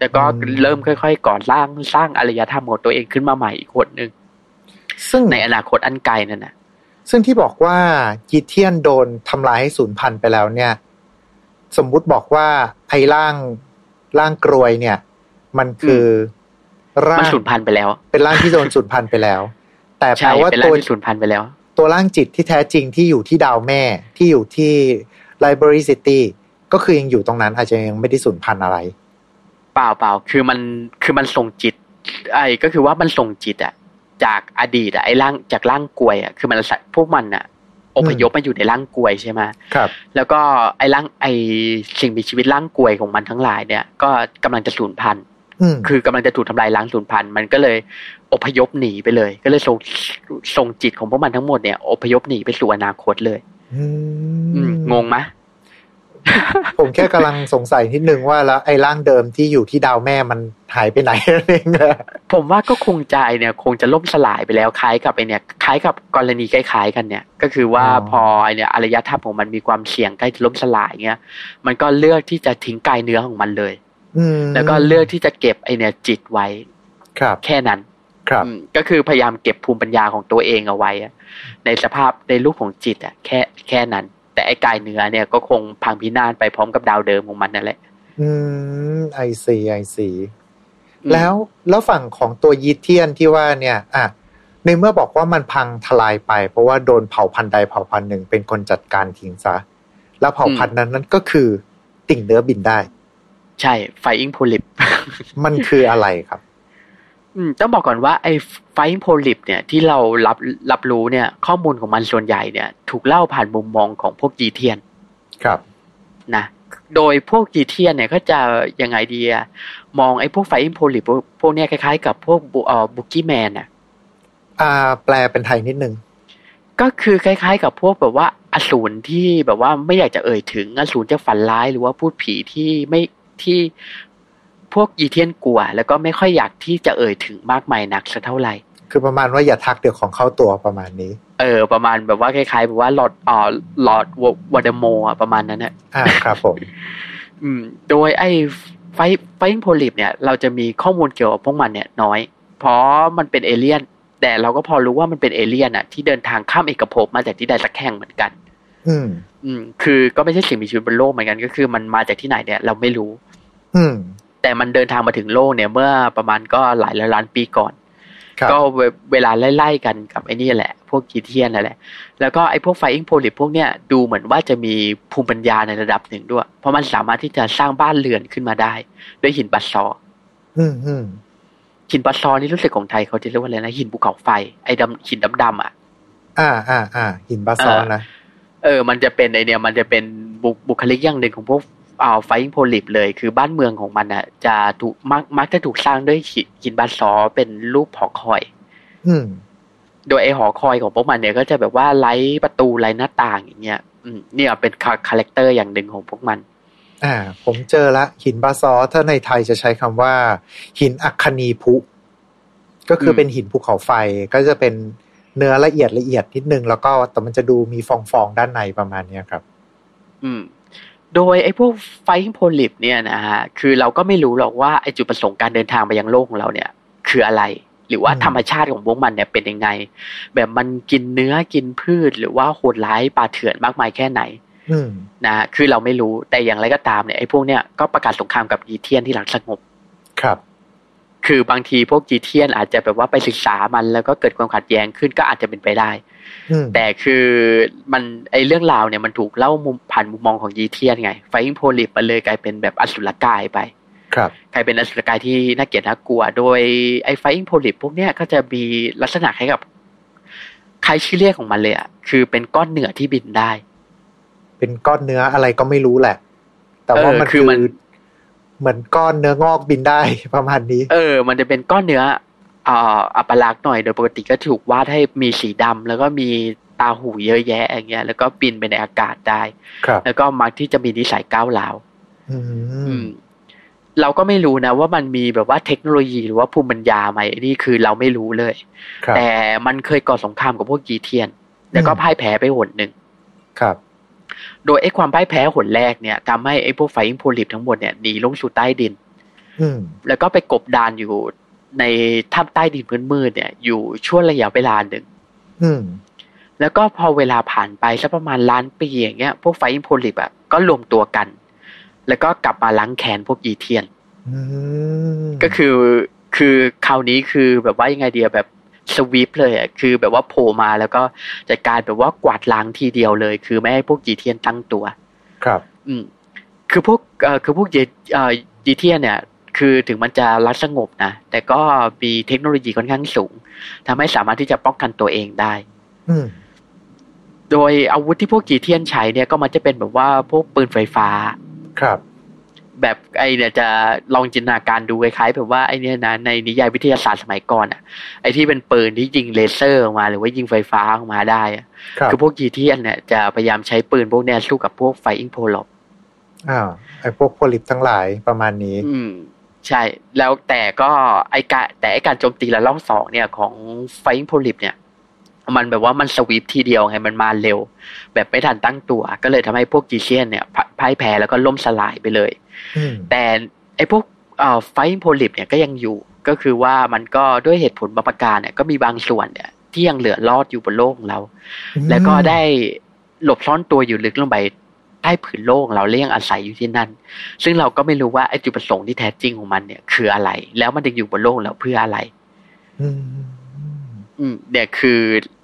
S5: แล้วก็
S4: อืม
S5: เริ่มค่อยๆก่อร่างสร้างอารยธรรมของตัวเองขึ้นมาใหม่อีกคนหนึ่ง
S4: ซึ่ง
S5: ในอนาคตอันไกลนั่นนะ
S4: ซึ่งที่บอกว่ากีเทียนโดนทำลายให้สูญพันธุ์ไปแล้วเนี่ย สมมุติบอกว่าไอ้ร่างร่างกรวยเนี่ย มันคือร่า
S5: มัน
S4: ง
S5: สูญพันธุ์ไปแล้ว
S4: เป็นร่างที่โดนสูญพันธุ์ไปแล้ว แต่แปล
S5: ใช่
S4: ว่า
S5: เป็น
S4: ตั
S5: ร่าง
S4: ว
S5: ที่สูญพันธุ์ไปแล้ว
S4: ตัวร่างจิตที่แท้จริงที่อยู่ที่ดาวแม่ที่อยู่ที่ Library City ก็คือยังอยู่ตรงนั้นอาจจะยังไม่ได้สูญพันธุ์อะไร
S5: เปล่าเปล่าคือมันคือมันส่งจิต ไอ้ก็คือว่ามันส่งจิตอะ จากอดีตอะไอ้ร่างจากร่างกลวยอะคือมันอาศัยพวกมันอะอพยพมาอยู่ในร่างกลวยใช่ไหม
S4: ครับ
S5: แล้วก็ไอ้ร่างไอ้สิ่งมีชีวิตร่างกลวยของมันทั้งหลายเนี่ย ก็กำลังจะสูญพันธุ์
S4: อืม
S5: คือกำลังจะถูกทำลายล้างสูญพันธุ์มันก็เลยอพยพหนีไปเลย ก็เลยส่งส่งจิตของพวกมันทั้งหมดเนี่ยอพยพหนีไปสู่อนาคตเลย
S4: อืม
S5: อืมงงไหม
S4: ผมแค่กำลังสงสัยนิดนึงว่าแล้วไอ้ร่างเดิมที่อยู่ที่ดาวแม่มันหายไปไหนนั่นเองนะ
S5: ผมว่าก็คงจะไอเนี่ยคงจะล่มสลายไปแล้วคล้ายกับไอเนี่ยคล้ายกับกรณีคล้ายๆกันเนี่ย ก็คือว่าพอไอเนี่ยอารยธรรมของมันมีความเสี่ยงใกล้จะล่มสลายเงี้ยมันก็เลือกที่จะทิ้งกายเนื้อของมันเลย
S4: อืม
S5: แล้วก็เลือกที่จะเก็บไอเนี่ยจิตไว้
S4: ครับ
S5: แค่นั้น
S4: ครับ
S5: อืมก็คือพยายามเก็บภูมิปัญญาของตัวเองเอาไว้อะในสภาพในรูปของจิตอะแค่แค่นั้น แต่ไอ้กายเนื้อเนี่ยก็คงพังพินาศไปพร้อมกับดาวเดิมของมันนั่นแหละ
S4: อืม I see I see อื
S5: ม
S4: แล้วแล้วฝั่งของตัวยีเทียนที่ว่าเนี่ย อะในเมื่อบอกว่ามันพังทลายไป เพราะว่าโดนเผ่าพันธุ์ใดเผ่าพันธุ์หนึ่งเป็นคนจัดการทิ้งซะ แล้วเผ่าพันธุ์นั้นนั่นก็คือติ่งเนื้อบินได้
S5: ใช่ Flying Polyp
S4: มันคืออะไรครับ
S5: อืมต้องบอกก่อนว่าไอ้ไฟโพลิปเนี่ยที่เรารับรับรู้เนี่ย ข้อมูลของมันส่วนใหญ่เนี่ย ถูกเล่าผ่านมุมมองของพวกยีเทียน
S4: ครับ
S5: นะ โดยพวกยีเทียนเนี่ยก็จะยังไงดีอะมองไอ้พวกไฟอิงโพลิปพวกเนี้ยคล้ายๆกับพวกบุเอ่อบุกี้แมนอะ
S4: อ่า แปลเป็นไทยนิดนึง
S5: ก็คือคล้ายๆ กับพวกแบบว่าอสูรที่แบบว่าไม่อยากจะเอ่ยถึงอสูรจะฝันร้ายหรือว่าพูดผีที่ไม่ที่พวกยีเทียนกลัว แล้วก็ไม่ค่อยอยากที่จะเอ่ยถึงมากมายนักสักเท่าไหร่
S4: คือประมาณว่าอย่าทักเดี๋ยวของเข้าตัวประมาณนี้
S5: เออประมาณแบบว่าคล้ายๆแบบว่าหลอดอ่อหลอดวอดโมอะประมาณนั้นนะ
S4: อ่าครับผม
S5: อืม โดยไอ้ไฟไฟโพลิปเนี่ย เราจะมีข้อมูลเกี่ยวกับพวกมันเนี่ยน้อย เพราะมันเป็นเอเลี่ยน แต่เราก็พอรู้ว่ามันเป็นเอเลี่ยนอะที่เดินทางข้ามเอกภพมาจากที่ใดสักแห่งเหมือนกัน
S4: อืม
S5: อืม คือก็ไม่ใช่สิ่งมีชีวิตบนโลกเหมือนกันก็คือมันมาจากที่ไหนเนี่ย เราไม่รู้
S4: อืม
S5: แต่มันเดินทางมาถึงโลกเนี่ย เมื่อประมาณก็หลายร้อยล้านปีก่อน
S4: ครับ
S5: ก็เวเวลาไล่ๆกันกับไอ้นี่แหละ พวกยีเทียนนั่นแหละ แล้วก็ไอ้พวก Flying Polyp พวกเนี้ยดูเหมือนว่าจะมีภูมิปัญญาในระดับหนึ่งด้วย เพราะมันสามารถที่จะสร้างบ้านเรือนขึ้นมาได้ ด้วยหิน basalt อื
S4: มอืม
S5: หิน basalt นี่รู้สึกของไทยเขาจะเรียกว่าอะไรนะหินภูเขาไฟไอ้ดำหินดำๆอะ
S4: อ่าอ่าอ่าหินบาซอนนะ
S5: เออ มันจะเป็นไอเนี่ย มันจะเป็นบุบุคลิกอย่างหนึ่งของพวก อ่า Flying Polyp เลย คือบ้านเมืองของมันอะ จะถูกมักมักจะถูกสร้างด้วยหินหิน basalt เป็นรูปหอคอย
S4: อืม
S5: โดยไอหอคอยของพวกมันเนี่ยก็จะแบบว่าไร้ประตูไร้หน้าต่างอย่างเงี้ยอืมเนี่ยเป็นคา character อย่างหนึ่งของพวกมัน
S4: อ่าผมเจอละหิน basalt ถ้าในไทยจะใช้คำว่า หินอัคคนีพุ ก็คืออ
S5: ม
S4: เป็นหินภูเขาไฟก็จะเป็นเนื้อละเอียดละเอียดนิดนึงแล้วก็แต่มันจะดูมีฟองๆด้านในประมาณเนี้ยครับ
S5: อืม โดยไอ้พวกไฟโพลิปเนี่ยนะฮะคือเราก็ไม่รู้หรอกว่าไอ้จุดประสงค์การเดินทางไปยังโลกของเราเนี่ย คืออะไร หรือว่า
S4: อืม
S5: ธรรมชาติของพวกมันเนี่ยเป็นยังไง แบบมันกินเนื้อกินพืช หรือว่าโหดร้ายป่าเถื่อนมากมายแค่ไหน
S4: อืม
S5: นะฮะคือเราไม่รู้แต่อย่างไรก็ตามเนี่ยไอ้พวกเนี่ยก็ประกาศสงครามกับยีเทียนที่หลังสงบ
S4: ครับ
S5: คือบางทีพวกจีเทียนอาจจะแบบว่าไปศึกษามันแล้วก็เกิดความขัดแย้งขึ้นก็อาจจะเป็นไปได้
S4: อืม
S5: แต่คือมันไอเรื่องราวเนี่ยมันถูกเล่ามุมผ่านมุมมองของยีเทียนไงไฟอิงโพลิปมันเลยกลายเป็นแบบอสุรกายไป
S4: ครับ
S5: กลายเป็นอสุรกายที่น่าเกลียดน่ากลัว โดยไอไฟอิงโพลิปพวกเนี้ยก็จะมีลักษณะคล้ายกับคล้ายชื่อเรียกของมันเลยอะคือเป็นก้อนเนื้อที่บินได้
S4: เป็นก้อนเนื้ออะไรก็ไม่รู้แหละ แต่ว่า
S5: เออ
S4: มัน
S5: คื
S4: คืออ
S5: มัน
S4: เหมือนก้อนเนื้องอกบินได้ประมาณนี้
S5: เออ มันจะเป็นก้อนเนื้ออ่าอัปลักษณ์หน่อยโดยปกติก็ถูกวาดให้มีสีดำแล้วก็มีตาหูเยอะแยะอย่างเงี้ย แล้วก็บินไปในอากาศได้
S4: ครับ
S5: แล้วก็มักที่จะมีนิสัยก้าวร้าว
S4: อื
S5: อื
S4: ม
S5: มเราก็ไม่รู้นะว่ามันมีแบบว่าเทคโนโลยีหรือว่าภูมิปัญญาไหมนี่คือเราไม่รู้เลย
S4: ครับ
S5: แต่มันเคยก่อสงครามกับพวกกีเทียน แล้วก็
S4: อืม
S5: พ่ายแพ้ไปหนหนึ่ง
S4: ครับ
S5: โดยไอ้ความพ่ายแพ้หนแรกเนี่ยทำให้ไอ้พวกไฟอิงโพลิปทั้งหมดเนี่ยหนีลงสู่ใต้ดิน
S4: อืม
S5: แล้วก็ไปกบดานอยู่ในถ้ำใต้ดินมืดๆเนี่ย อยู่ช่วงระยะเวลาหนึ่ง
S4: อืม
S5: แล้วก็พอเวลาผ่านไปสักประมาณล้านปีอย่างเงี้ยพวกไฟอิงโพลิปอะก็รวมตัวกัน แล้วก็กลับมาล้างแค้นพวกยีเทียน
S4: อืม
S5: ก็คือคือคราวนี้คือแบบว่ายังไงเดียแบบส วีปเลยอะคือแบบว่าโผล่มาแล้วก็จัดการแบบว่ากวาดล้างทีเดียวเลย คือไม่ให้พวกยีเทียนตั้งตัว
S4: ครับ
S5: อืม คือพวกเอ่อคือพวกเยเอ่อยีเทียนเนี่ย คือถึงมันจะรักสงบนะแต่ก็มีเทคโนโลยีค่อนข้างสูงทำให้สามารถที่จะป้องกันตัวเองได้
S4: อืม
S5: โดยอาวุธที่พวกจีเทียนใช้เนี่ยก็มันจะเป็นแบบว่าพวกปืนไฟฟ้า
S4: ครับ
S5: แบบไอเนี่ยจะลองจินตนาการดูคล้ายๆแบบว่าไอเนี่ยนะในนิยายวิทยาศาสตร์สมัยก่อนอะ ไอที่เป็นปืนที่ยิงเลเซอร์ออกมา หรือว่ายิงไฟฟ้าออกมาได้อะ
S4: ครับ
S5: คือพวกยีเทียนเนี่ยจะพยายามใช้ปืนพวกเนี้ยสู้กับพวก Flying โพล
S4: อ้าวไอ้พวกโพลิปทั้งหลายประมาณนี้
S5: อืมใช่ แล้วแต่ก็ไอการแต่ไอการโจมตีระลอกสองเนี่ยของ Flying Polyp เนี่ย มันแบบว่ามัน sweep ทีเดียวไงมันมาเร็ว แบบไม่ทันตั้งตัว ก็เลยทำให้พวกยีเทียนเนี่ยพ่พ่ายแพ้แล้วก็ล่มสลายไปเลย
S4: อืม
S5: แต่ไอพวกเอ่อไฟโพลิปเนี่ยก็ยังอยู่ก็คือว่ามันก็ด้วยเหตุผลบางประการเนี่ยก็มีบางส่วนเนี่ยที่ยังเหลือรอดอยู่บนโลกของเรา แล้วก็ได้หลบซ่อนตัวอยู่ลึกลงไปใต้ผืนโลกของเราและยังอาศัยอยู่ที่นั่น ซึ่งเราก็ไม่รู้ว่าไอจุดประสงค์ที่แท้จริงของมันเนี่ยคืออะไร แล้วมันจะอยู่บนโลกของเราเพื่ออะไร
S4: อืม
S5: อืมเนี่ยคือ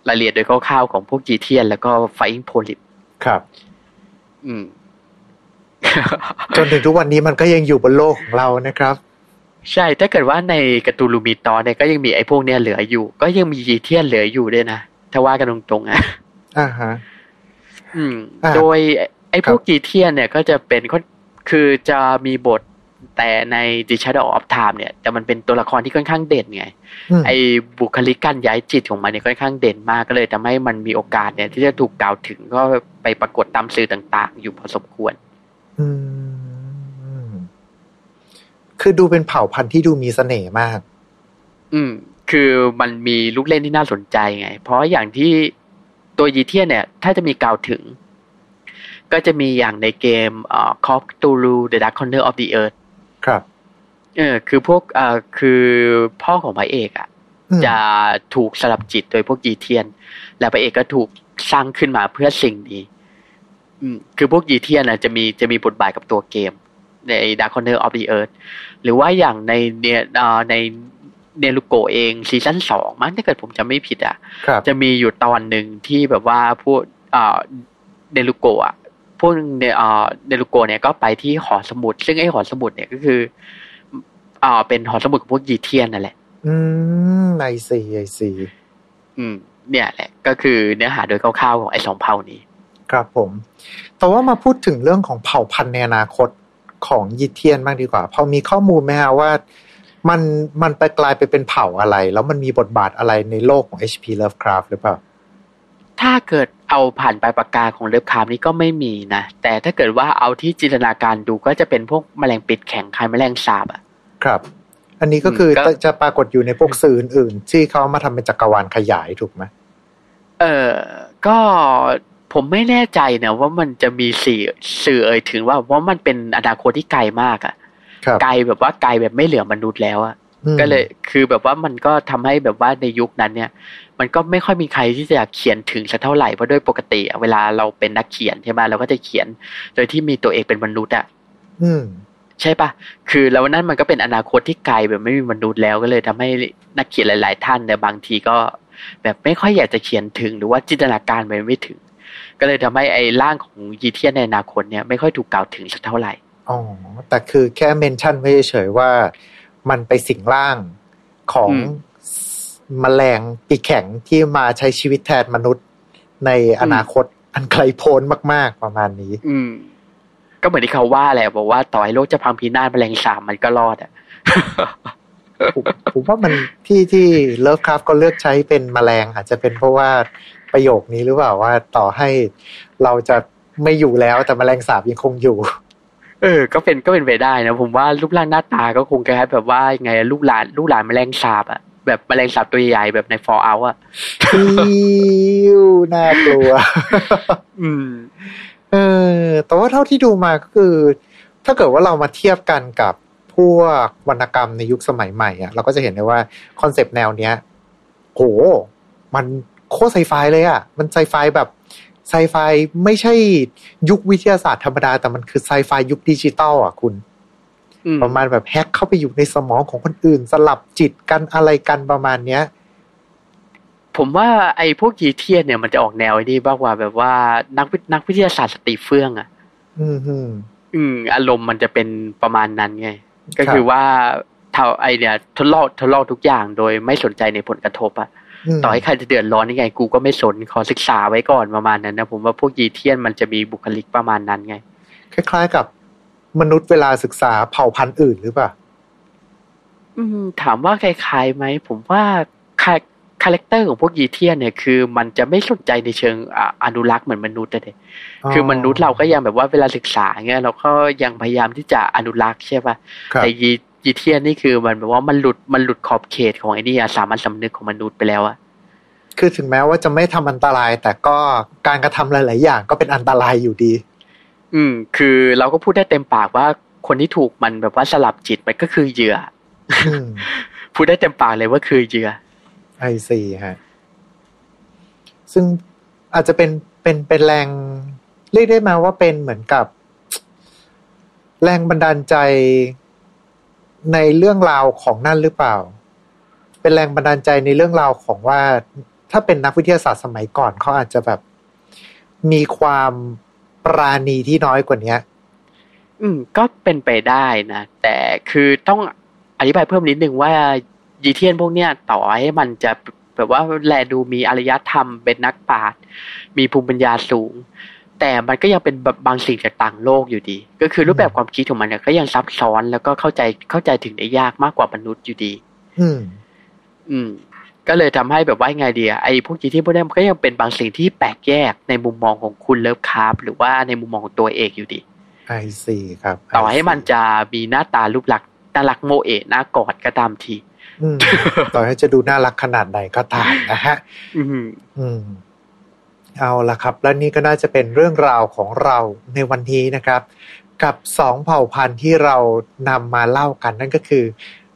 S5: รายละเอียดโดยคร่าวๆของพวกจีเทียน แล้วก็ไฟโพลิป
S4: ครับ
S5: อืม
S4: จนถึงทุกวันนี้มันก็ยังอยู่บนโลกของเรานะครับ
S5: ใช่ ถ้าเกิดว่าในการ์ตูนลูมิตอนเนี่ยก็ยังมีไอ้พวกเนี้ยเหลืออยู่ ก็ยังมียีเทียนเหลืออยู่ด้วยนะ ถ้าว่ากันตรงๆอะ
S4: อ่าฮะ
S5: อืม
S4: อ่า
S5: โดยไอ้พวก
S4: ครับ
S5: ยีเทียนเนี่ยก็จะเป็นค่อนคือจะมีบท แต่ใน The Shadow of Time เนี่ยแต่มันเป็นตัวละครที่ค่อนข้างเด่นไง
S4: อืม
S5: ไอ้บุคลิกการย้ายจิตของมันเนี่ยค่อนข้างเด่นมากก็เลยทำให้มันมีโอกาสเนี่ยที่จะถูกกล่าวถึงก็ไปปรากฏตามสื่อต่าง ๆ อยู่พอสมควร
S4: อืม คือดูเป็นเผ่าพันธุ์ที่ดูมีเสน่ห์มาก
S5: อืม คือมันมีลูกเล่นที่น่าสนใจไง เพราะอย่างที่ตัวยีเทียนเนี่ย ถ้าจะมีกล่าวถึง ก็จะมีอย่างในเกมเอ่อ Call of Cthulhu The Dark Corner of the Earth
S4: ครับ
S5: เออคือพวกเอ่อคือพ่อของพระเอกอะ
S4: อืม
S5: จะถูกสลับจิตโดยพวกยีเทียน และพระเอกก็ถูกสร้างขึ้นมาเพื่อสิ่งนี้อืมคือพวกยีเทียนอะจะมีจะมีบทบาทกับตัวเกม ใน Dark Corner of the Earth หรือว่าอย่างในเนี่ยเอ่อในเนลูโกเองซีซั่นสองมั้งถ้าเกิดผมจะไม่ผิดอะ
S4: ครับ
S5: จะมีอยู่ตอนหนึ่งที่แบบว่าพวกเอ่อเนลูโกะพวกเนเอ่อเนลูโกะเนี่ยก็ไปที่หอสมุด ซึ่งไอ้หอสมุดเนี่ยก็คือเอ่อเป็นหอสมุดของพวกยีเทียนนั่นแหละ
S4: อืม I see I see อื
S5: ม เนี่ยแหละ ก็คือเนื้อหาโดยคร่าวๆของไอ้สองเผ่านี้
S4: ครับผม แต่ว่ามาพูดถึงเรื่องของเผ่าพันธุ์ในอนาคตของยีเทียนบ้างดีกว่า พอมีข้อมูลไหมฮะว่า มันมันไปกลายไปเป็นเผ่าอะไร แล้วมันมีบทบาทอะไรในโลกของ H.P. Lovecraft หรือเปล่า
S5: ถ้าเกิดเอาผ่านปลายปากกาของเลิฟคามนี่ก็ไม่มีนะ แต่ถ้าเกิดว่าเอาที่จินตนาการดูก็จะเป็นพวกแมลงปิดแข็งคล้ายแมลงสาบอะ
S4: ครับ อันนี้ก็คือ
S5: อืมก็
S4: จะปรากฏอยู่ในพวกสื่ออื่นๆที่เขาเอามาทำเป็นจักรวาลขยายถูกไหม
S5: เออก็ผมไม่แน่ใจนะว่ามันจะมีสื่อสื่อเอ่ยถึงว่าว่ามันเป็นอนาคตที่ไกลมากอะ
S4: ครับ
S5: ไกลแบบว่าไกลแบบไม่เหลือมนุษย์แล้วอะ
S4: อืม
S5: ก็เลยคือแบบว่ามันก็ทำให้แบบว่าในยุคนั้นเนี่ย มันก็ไม่ค่อยมีใครที่จะเขียนถึงสักเท่าไหร่เพราะโดยปกติอะเวลาเราเป็นนักเขียนใช่ไหมเราก็จะเขียน โดยที่มีตัวเองเป็นมนุษย์อะ
S4: อืม
S5: ใช่ปะคือแล้วนั้นมันก็เป็นอนาคตที่ไกลแบบไม่มีมนุษย์แล้วก็เลยทำให้นักเขียนหลาย ๆ ท่านเนี่ยบางทีก็แบบไม่ค่อยอยากจะเขียนถึงหรือว่าจินตนาการไปไม่ถึง ก็เลยทำให้ไอ้ร่างของยีเทียนในอนาคตเนี่ยไม่ค่อยถูกกล่าวถึงสักเท่าไหร่
S4: อ๋อแต่คือแค่เมนชั่นไว้เฉยๆว่ามันไปสิงร่างของ
S5: อืม
S4: มแมลงปีกแข็งที่มาใช้ชีวิตแทนมนุษย์ในอนาคตอันไกลโพ้นมาก ๆ ประมาณนี้
S5: อืม ก็เหมือนที่เขาว่าแหละบอกว่าต่อให้โลกจะพังพินาศแมลงสาบมันก็รอดอะ
S4: ผมผมว่ามันที่ที่เลิฟคราฟก็เลือกใช้เป็นแมลงอาจจะเป็นเพราะว่าประโยคนี้หรือเปล่าว่าต่อให้เราจะไม่อยู่แล้วแต่แมลงสาบยังคงอยู่
S5: เออ ก็เป็นก็เป็นไปได้นะ ผมว่ารูปร่างหน้าตาก็คงคล้ายๆแบบว่าไงลูกหลานลูกหลานแมลงสาบอะแบบแมลงสาบตัวใหญ่ๆแบบใน Fallout อะ
S4: Ew น่ากลัว
S5: อืม
S4: เออ แต่ว่าเท่าที่ดูมาก็คือ ถ้าเกิดว่าเรามาเทียบกันกับพวกวรรณกรรมในยุคสมัยใหม่อะเราก็จะเห็นได้ว่า concept แนวเนี้ยโหมันโคตรไซไฟเลยอะมันไซไฟแบบไซไฟไม่ใช่ยุควิทยาศาสตร์ธรรมดา แต่มันคือไซไฟยุคดิจิตอลอะคุณ
S5: อืม
S4: ประมาณแบบ hack เข้าไปอยู่ในสมองของคนอื่น สลับจิตกันอะไรกันประมาณเนี้ย
S5: ผมว่าไอ้พวกยีเทียนเนี่ยมันจะออกแนวไอ้นี่บ้างว่าแบบว่านักวินักวิทยาศาสตร์สติเฟื่องอะ
S4: อืมฮึม
S5: อืมอารมณ์มันจะเป็นประมาณนั้นไง ก็
S4: ครับ
S5: คือว่าเท่าไอเนี่ยทดลองทดลองทุกอย่างโดยไม่สนใจในผลกระทบอะ
S4: ม
S5: ต่อให้ใครจะเดือดร้อนยังไง กูก็ไม่สนขอศึกษาไว้ก่อนประมาณนั้นนะผมว่าพวกยีเทียนมันจะมีบุคลิกประมาณนั้นไง
S4: คล้ายๆกับมนุษย์เวลาศึกษาเผ่าพันธุ์อื่นหรือเปล่า
S5: อืม ถามว่าคล้ายๆไหมผมว่าคา character ของพวกยีเทียนเนี่ยคือ มันจะไม่สนใจในเชิงอะอนุรักษ์เหมือนมนุษย์เลยคือมนุษย์เราก็ยังแบบว่าเวลาศึกษาเงี้ยเราก็ยังพยายามที่จะอนุรักษ์ใช่ปะ
S4: ครับ
S5: แต่ยียีเทียนนี่คือมันแบบว่ามันหลุดมันหลุดขอบเขตของไอ้นี่อะสามัญสำนึกของมนุษย์ไปแล้วอะ
S4: คือถึงแม้ว่าจะไม่ทำอันตราย แต่ก็การกระทำหลาย ๆ อย่างก็เป็นอันตรายอยู่ดี
S5: อืม คือเราก็พูดได้เต็มปากว่าคนที่ถูกมันแบบว่าสลับจิตมันก็คือเหยื่อ
S4: อืม
S5: พูดได้เต็มปากเลยว่าคือเหยื่อ
S4: ไอซีฮะ ซึ่งอาจจะเป็นเป็นเป็นแรง เรียกได้มาว่าเป็นเหมือนกับ แรงบันดาลใจในเรื่องราวของนั่นหรือเปล่า เป็นแรงบันดาลใจในเรื่องราวของว่า ถ้าเป็นนักวิทยาศาสตร์สมัยก่อนเขาอาจจะแบบ มีความปราณีที่น้อยกว่านี้
S5: อืม ก็เป็นไปได้นะ แต่คือต้องอธิบายเพิ่มนิดนึงว่า ยีเทียนพวกเนี้ยต่อให้มันจะแบบว่าแลดูมีอารยธรรมเป็นนักปราชญ์มีภูมิปัญญาสูง แต่มันก็ยังเป็นแบบบางสิ่งจากต่างโลกอยู่ดี ก็คือรูปแบบความคิดของมันเนี่ยก็ยังซับซ้อนแล้วก็เข้าใจเข้าใจถึงได้ยากมากกว่ามนุษย์อยู่ดี
S4: อืม
S5: อืม ก็เลยทำให้แบบว่าไงดีอะไอ้พวกยีเทียนพวกเนี้ยมันก็ยังเป็นบางสิ่งที่แปลกแยกในมุมมองของคุณ Lovecraft หรือว่าในมุมมองของตัวเอกอยู่ดี
S4: I see ครับ
S5: ต่อให้
S4: I see
S5: มันจะมีหน้าตารูปลักษณ์น่ารักโมเอะน่ากอดก็ตามที
S4: อืม ต่อให้จะดูน่ารักขนาดไหนก็ตามนะฮะ
S5: อืม
S4: อืมเอาละครับ และนี่ก็น่าจะเป็นเรื่องราวของเราในวันนี้นะครับ กับสองเผ่าพันธุ์ที่เรานำมาเล่ากันนั่นก็คือ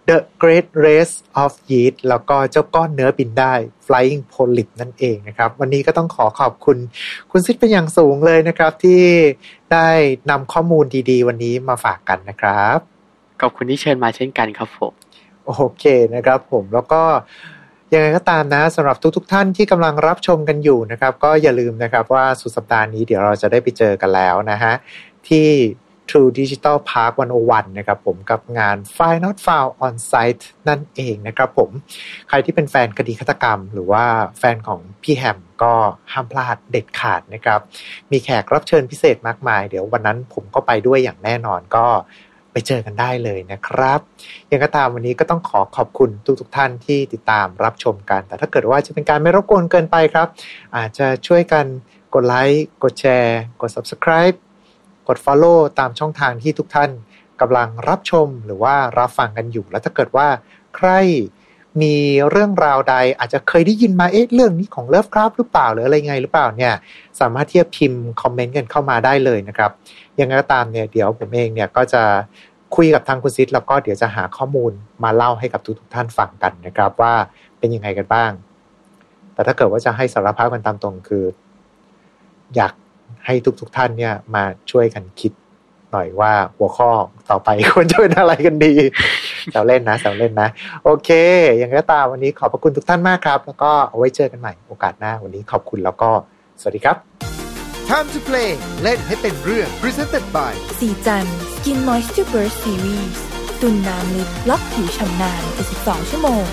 S4: The Great Race of Yeast แล้วก็เจ้าก้อนเนื้อบินได้ Flying Polyp นั่นเองนะครับ วันนี้ก็ต้องขอขอบคุณ คุณซิดเป็นอย่างสูงเลยนะครับ ที่ได้นำข้อมูลดีๆ วันนี้มาฝากกันนะครับ
S5: ขอบคุณที่เชิญมาเช่นกันครับผม
S4: โอเคนะครับผมแล้วก็ยังไงก็ตามนะสำหรับทุกๆทท่านที่กำลังรับชมกันอยู่นะครับ ก็อย่าลืมนะครับว่าสุดสัปดาห์นี้เดี๋ยวเราจะได้ไปเจอกันแล้วนะฮะ ที่ True Digital Park 101 นะครับผมกับงาน File Not Found on Site นั่นเองนะครับผมใครที่เป็นแฟนคดีฆาตกรรม หรือว่าแฟนของพี่แฮมก็ห้ามพลาดเด็ดขาดนะครับ มีแขกรับเชิญพิเศษมากมาย เดี๋ยววันนั้นผมก็ไปด้วยอย่างแน่นอนก็ ไปเจอกันได้เลยนะครับยังก็ตามวันนี้ก็ต้องขอขอบคุณทุกทท่านที่ติดตามรับชมกัน แต่ถ้าเกิดว่าจะเป็นการไม่รบกวนเกินไปครับ อาจจะช่วยกันกดไลค์กดแชร์กด subscribe กด follow ตามช่องทางที่ทุกท่านกำลังรับชมหรือว่ารับฟังกันอยู่ แล้วถ้าเกิดว่าใคร มีเรื่องราวใดอาจจะเคยได้ยินมาเอ๊ะเรื่องนี้ของเลิฟคราฟหรือเปล่าหรืออะไรไงหรือเปล่าเนี่ยสามารถที่จะพิมพ์คอมเมนต์กันเข้ามาได้เลยนะครับยังไงก็ตามเนี่ยเดี๋ยวผมเองเนี่ยก็จะคุยกับทางคุณซิดแล้วก็เดี๋ยวจะหาข้อมูลมาเล่าให้กับทุกๆท่านฟังกันนะครับว่าเป็นยังไงกันบ้าง แต่ถ้าเกิดว่าจะให้สารภาพกันตามตรงคือ อยากให้ทุกๆทท่านเนี่ยมาช่วยกันคิดหน่อยว่าหัวข้อต่อไปควรจะเป็นอะไรกันดี แซวเล่นนะแซวเล่นนะ โอเค อย่างไรก็ตามวันนี้ขอบพระคุณทุกท่านมากครับ แล้วก็เอาไว้เจอกันใหม่โอกาสหน้า วันนี้ขอบคุณแล้วก็สวัสดีครับ
S2: Time to play เล่นให้เป็นเรื่อง Presented by
S3: สีจัน Skin Moisture Burst Series ตุนน้ำลึกล็อกผิวชำนาน72ชั่วโมง